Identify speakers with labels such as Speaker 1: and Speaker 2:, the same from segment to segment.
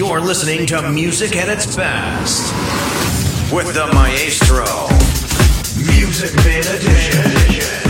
Speaker 1: You're listening to music at its best with the maestro. Music Man Edition.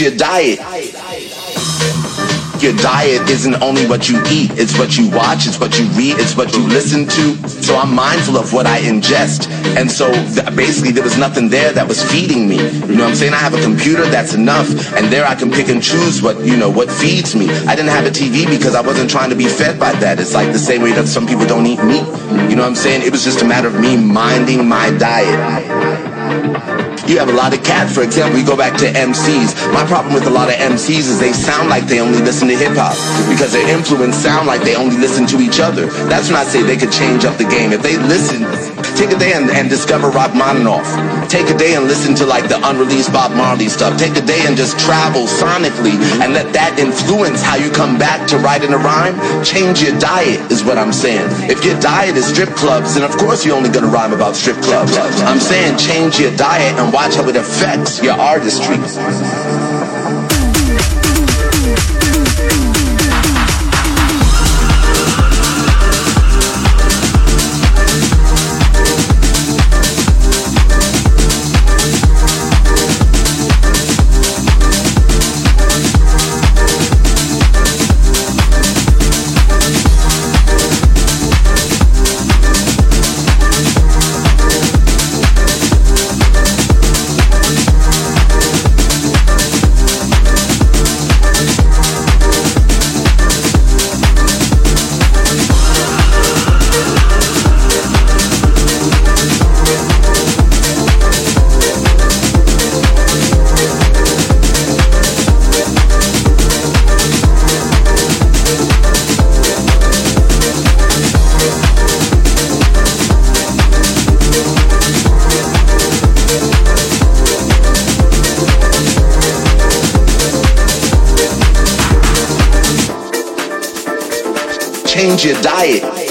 Speaker 2: Your diet your diet isn't only what you eat, it's what you watch, it's what you read, it's what you listen to. So I'm mindful of what I ingest. And so th- basically there was nothing there that was feeding me. You know what I'm saying? I have a computer, that's enough. And there I can pick and choose what, you know, what feeds me. I didn't have a TV because I wasn't trying to be fed by that. It's like the same way that some people don't eat meat. You know what I'm saying? It was just a matter of me minding my diet. You have a lot of cats, for example, you go back to MCs. My problem with a lot of MCs is they sound like they only listen to hip hop because their influence sound like they only listen to each other. That's when I say they could change up the game. If they listen, take a day and, and discover Rachmaninoff. Take a day and listen to like the unreleased Bob Marley stuff. Take a day and just travel sonically and let that influence how you come back to writing a rhyme. Change your diet is what I'm saying. If your diet is strip clubs, then of course you're only gonna rhyme about strip clubs. I'm saying change your diet and watch how it affects your artistry. Your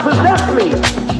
Speaker 3: Possess me.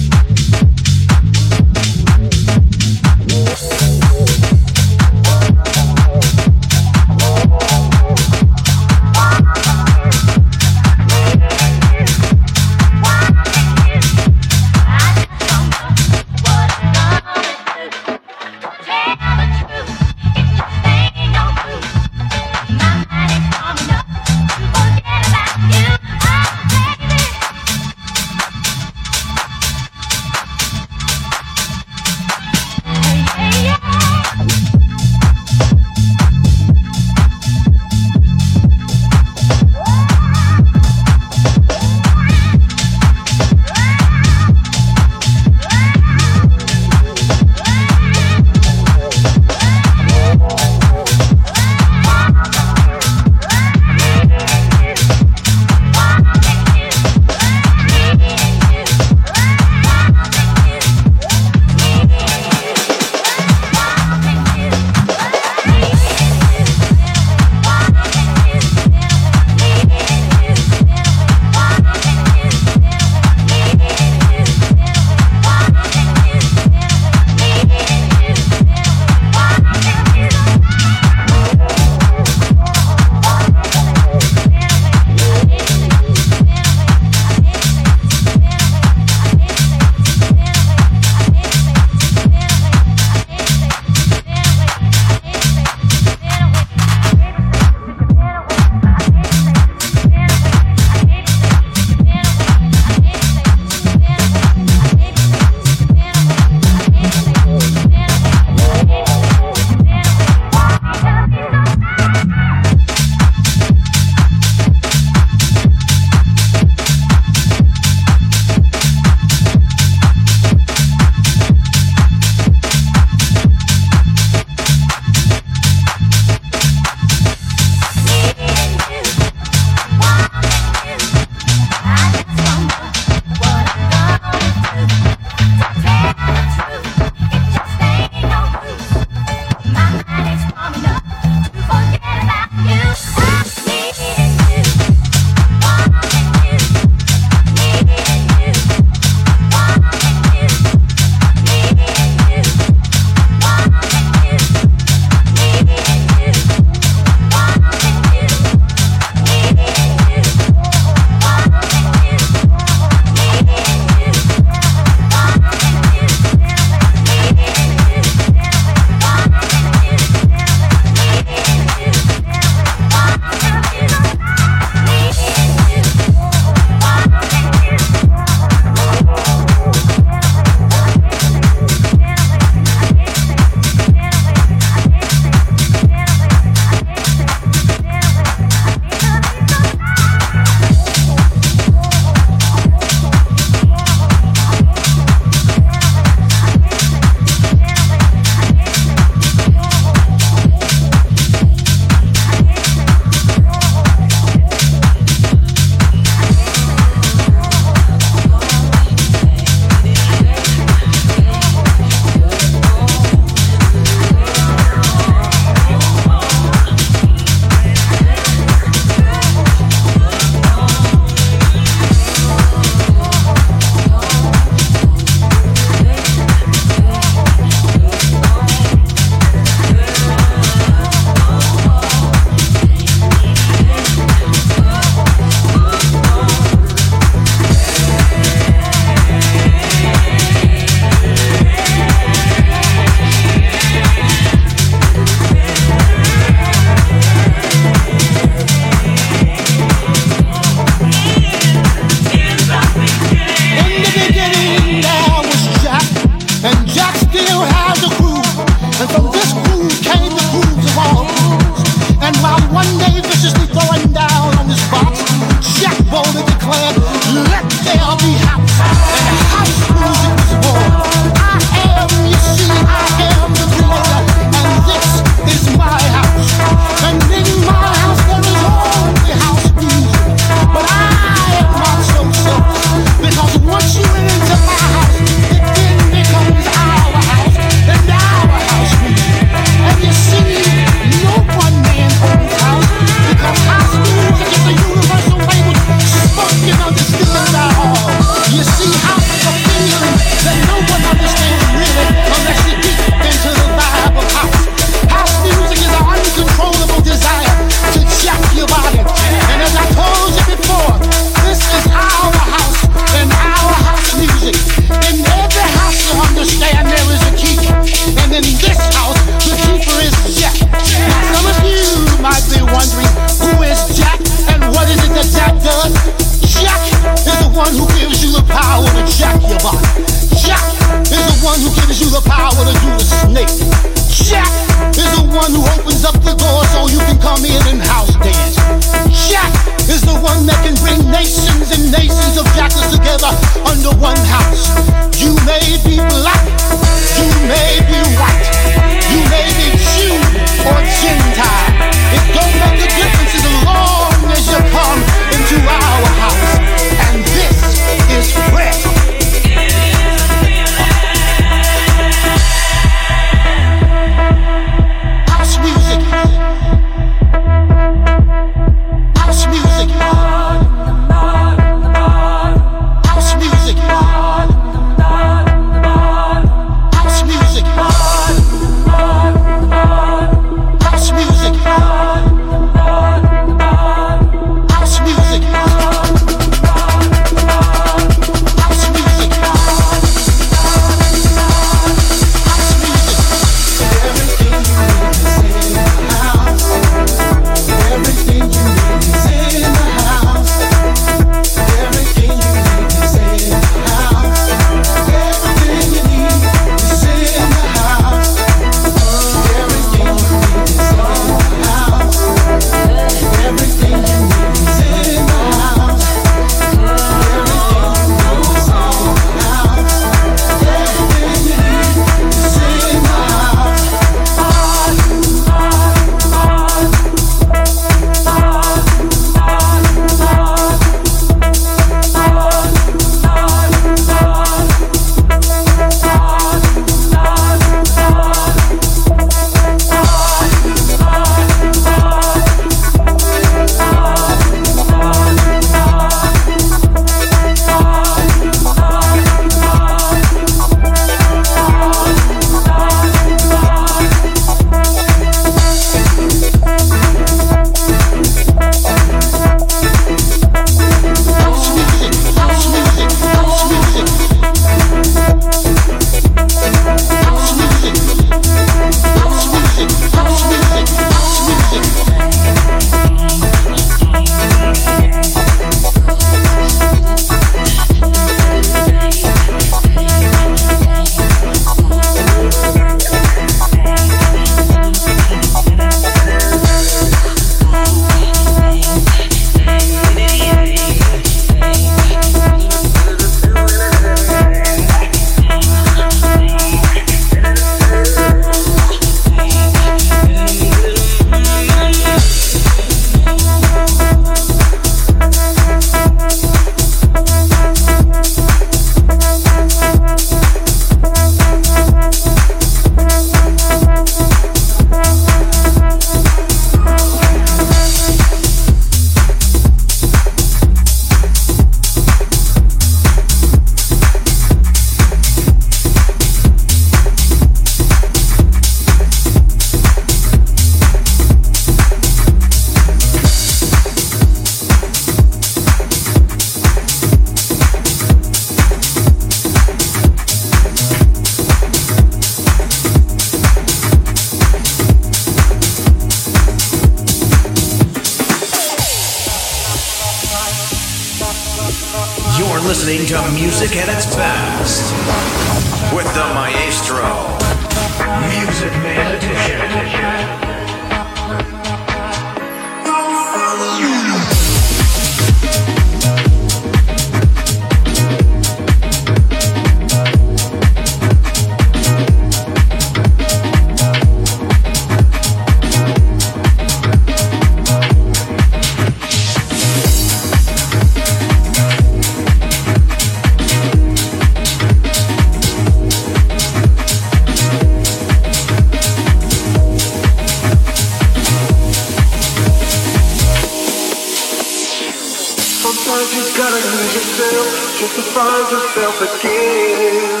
Speaker 4: Just to find yourself again.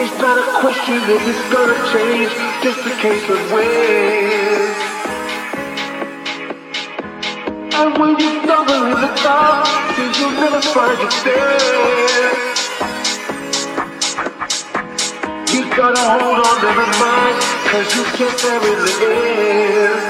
Speaker 4: It's not a question if it's gonna change, just a case of when. And when you stumble in the dark, then you'll never find yourself. You gotta hold on, never mind, cause you can't bury the air.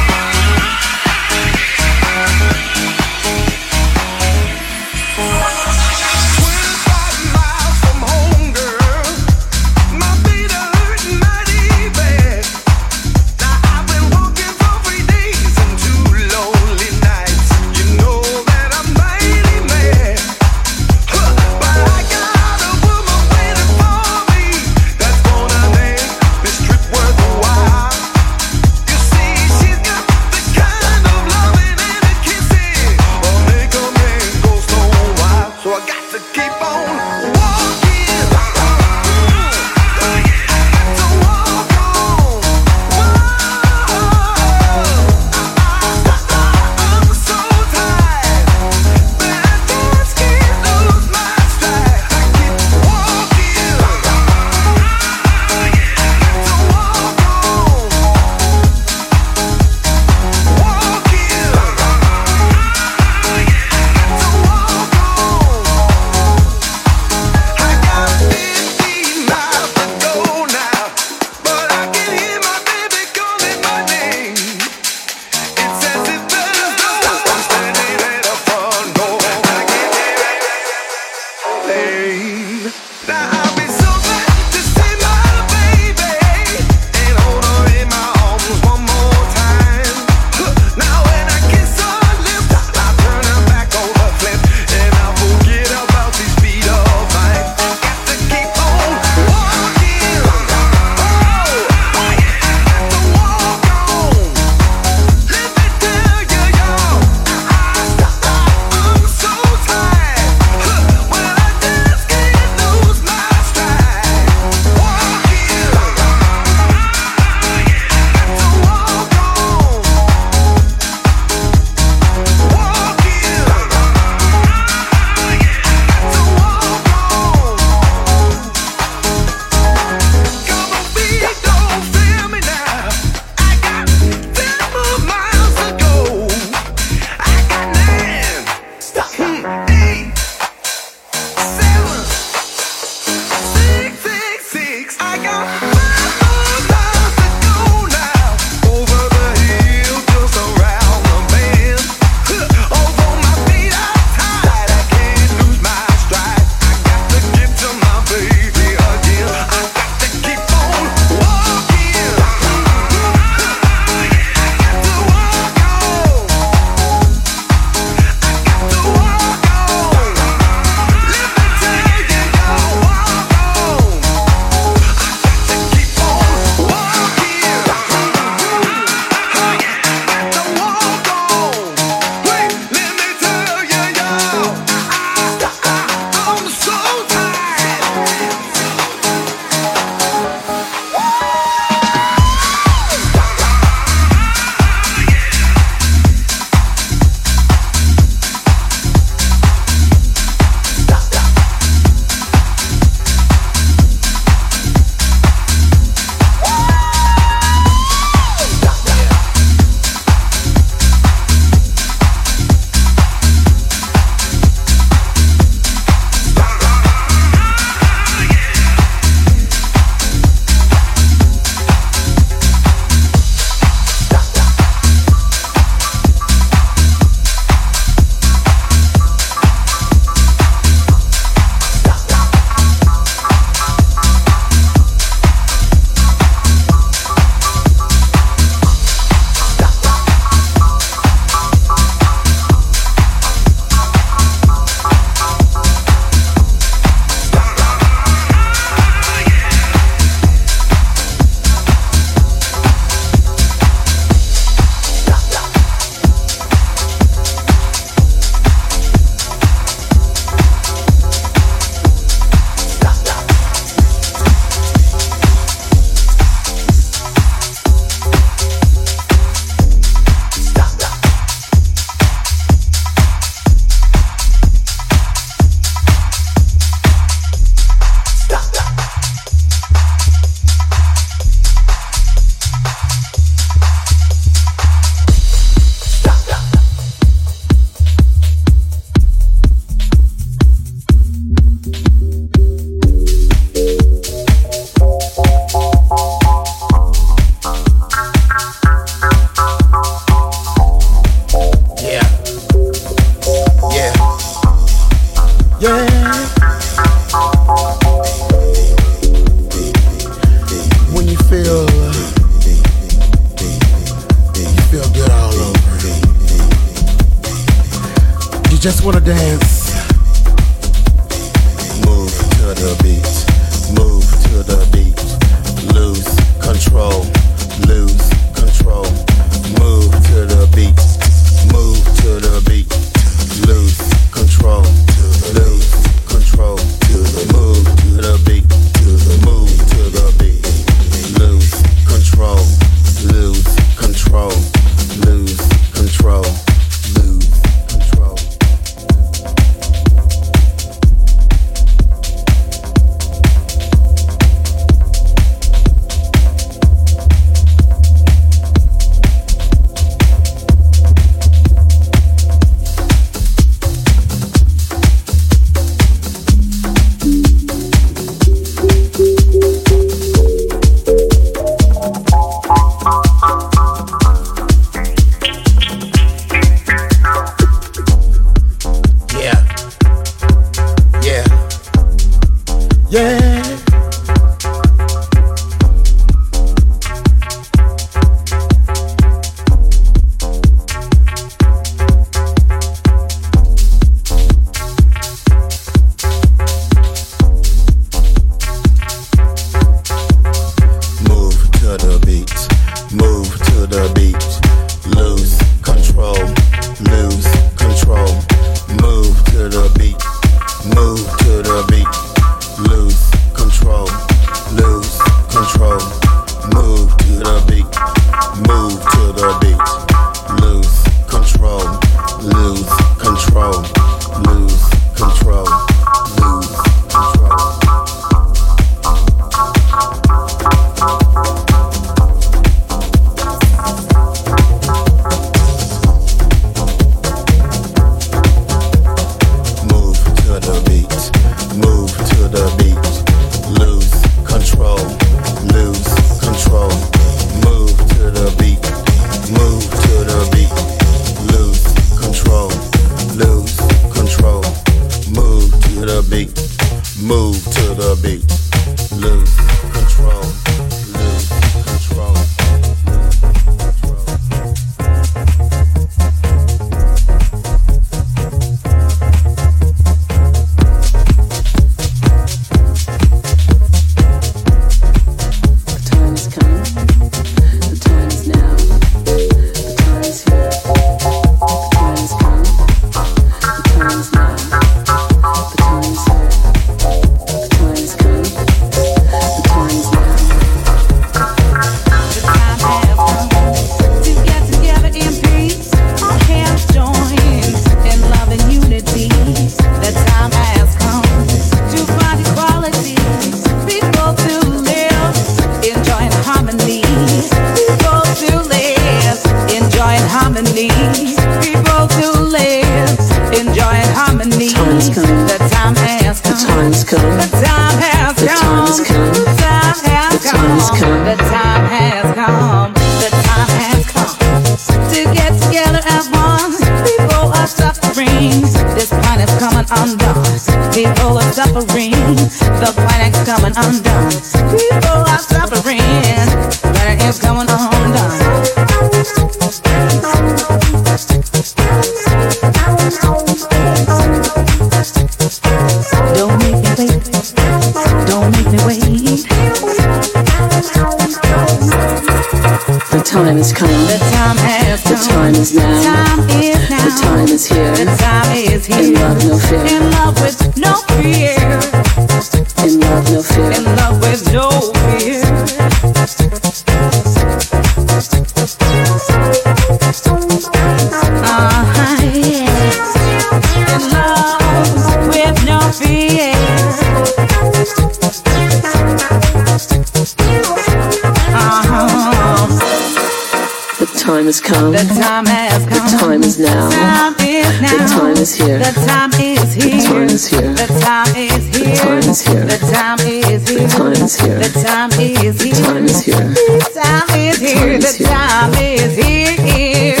Speaker 5: has come. The time has come. The time
Speaker 6: is now. The time is here.
Speaker 5: The time is here.
Speaker 6: The time is here.
Speaker 5: The time is here.
Speaker 6: The time is here.
Speaker 5: The time is here.
Speaker 6: The time is here.
Speaker 5: The time is here.
Speaker 6: The time is here.
Speaker 5: The time is here.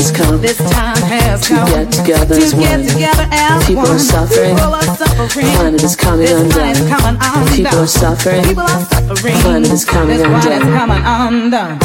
Speaker 6: time's come.
Speaker 5: This time has
Speaker 6: to. Get together
Speaker 5: to as
Speaker 6: one.
Speaker 5: Together as
Speaker 6: people
Speaker 5: one.
Speaker 6: are suffering.
Speaker 5: People are suffering.
Speaker 6: Planet is coming undone. People are suffering.
Speaker 5: People.
Speaker 6: Planet. Is coming undone.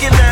Speaker 5: get there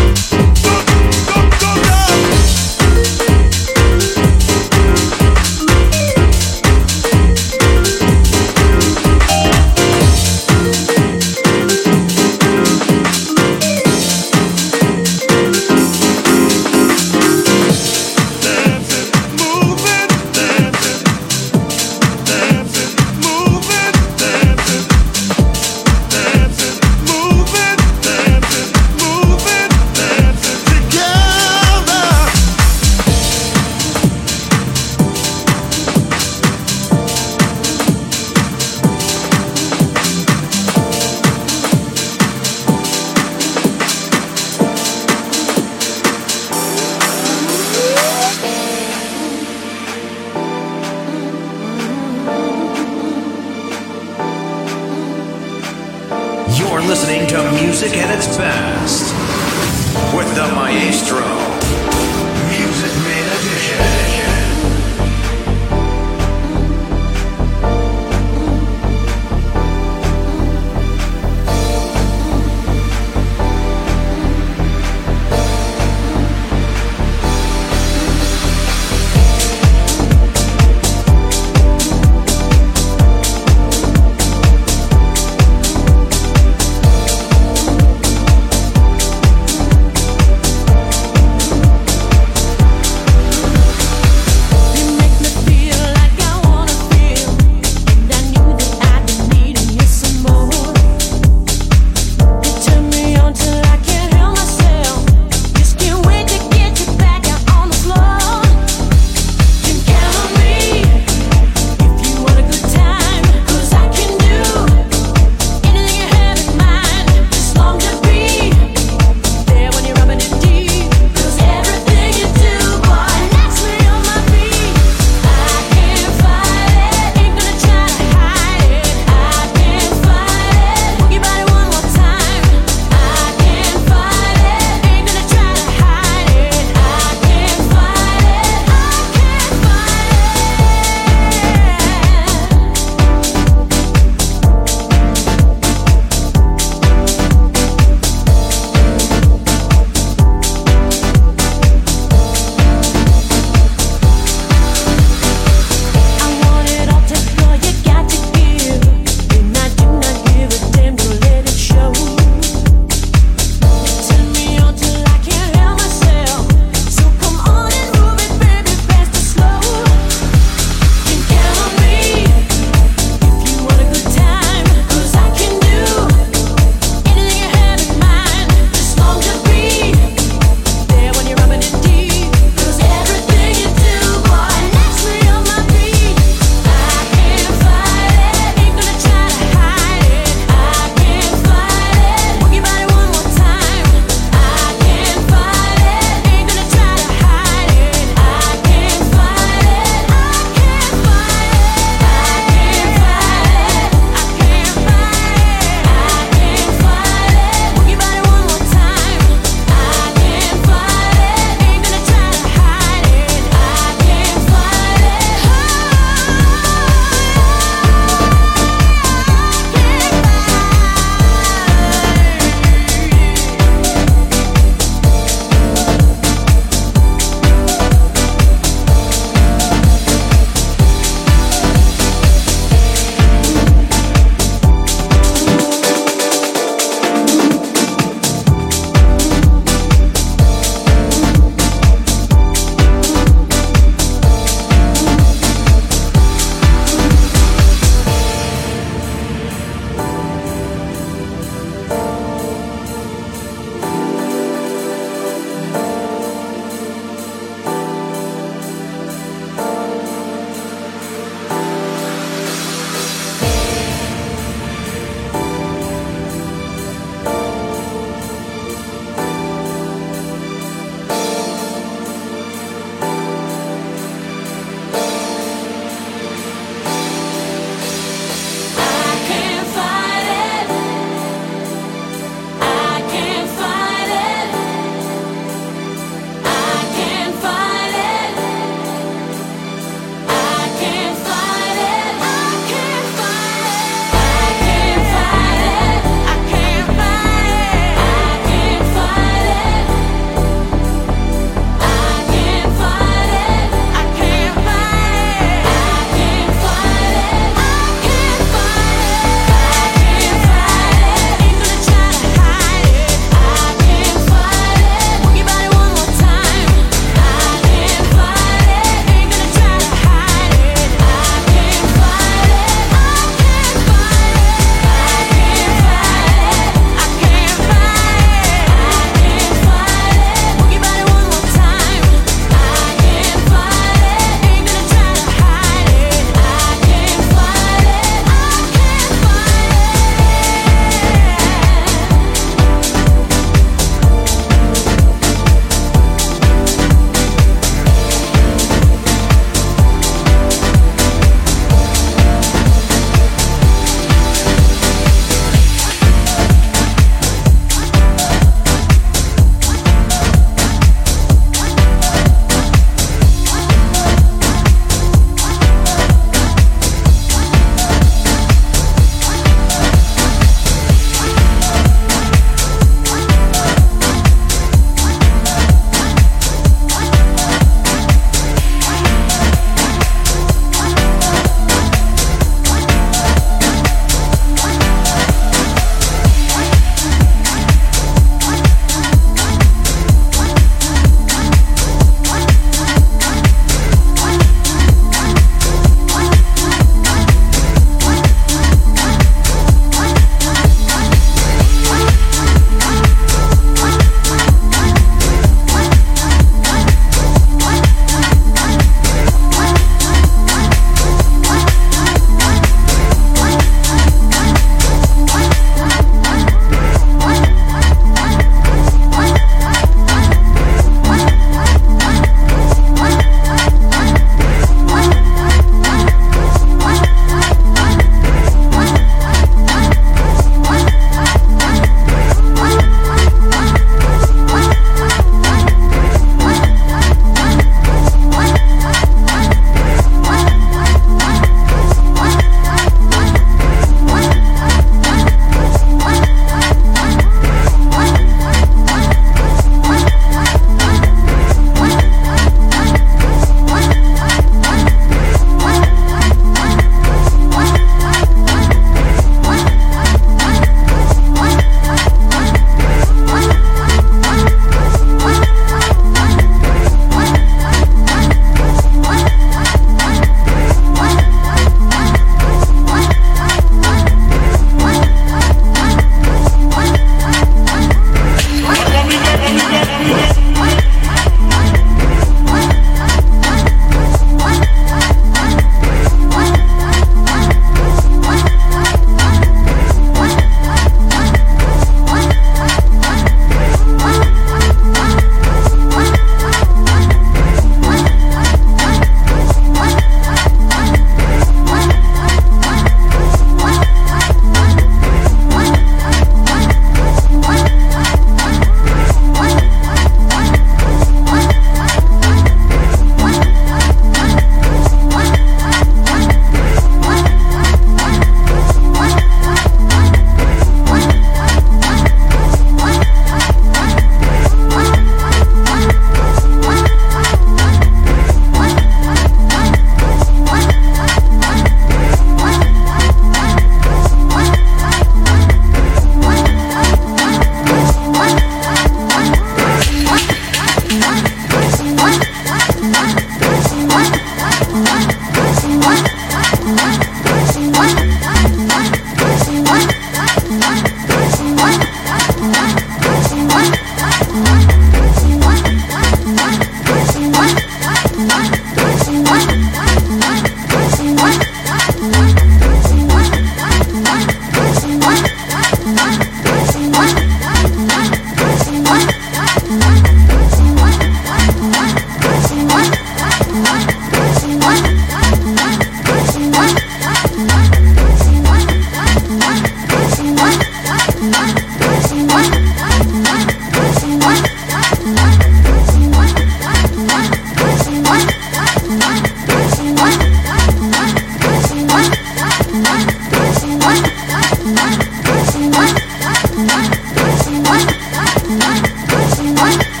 Speaker 5: 哇。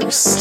Speaker 5: You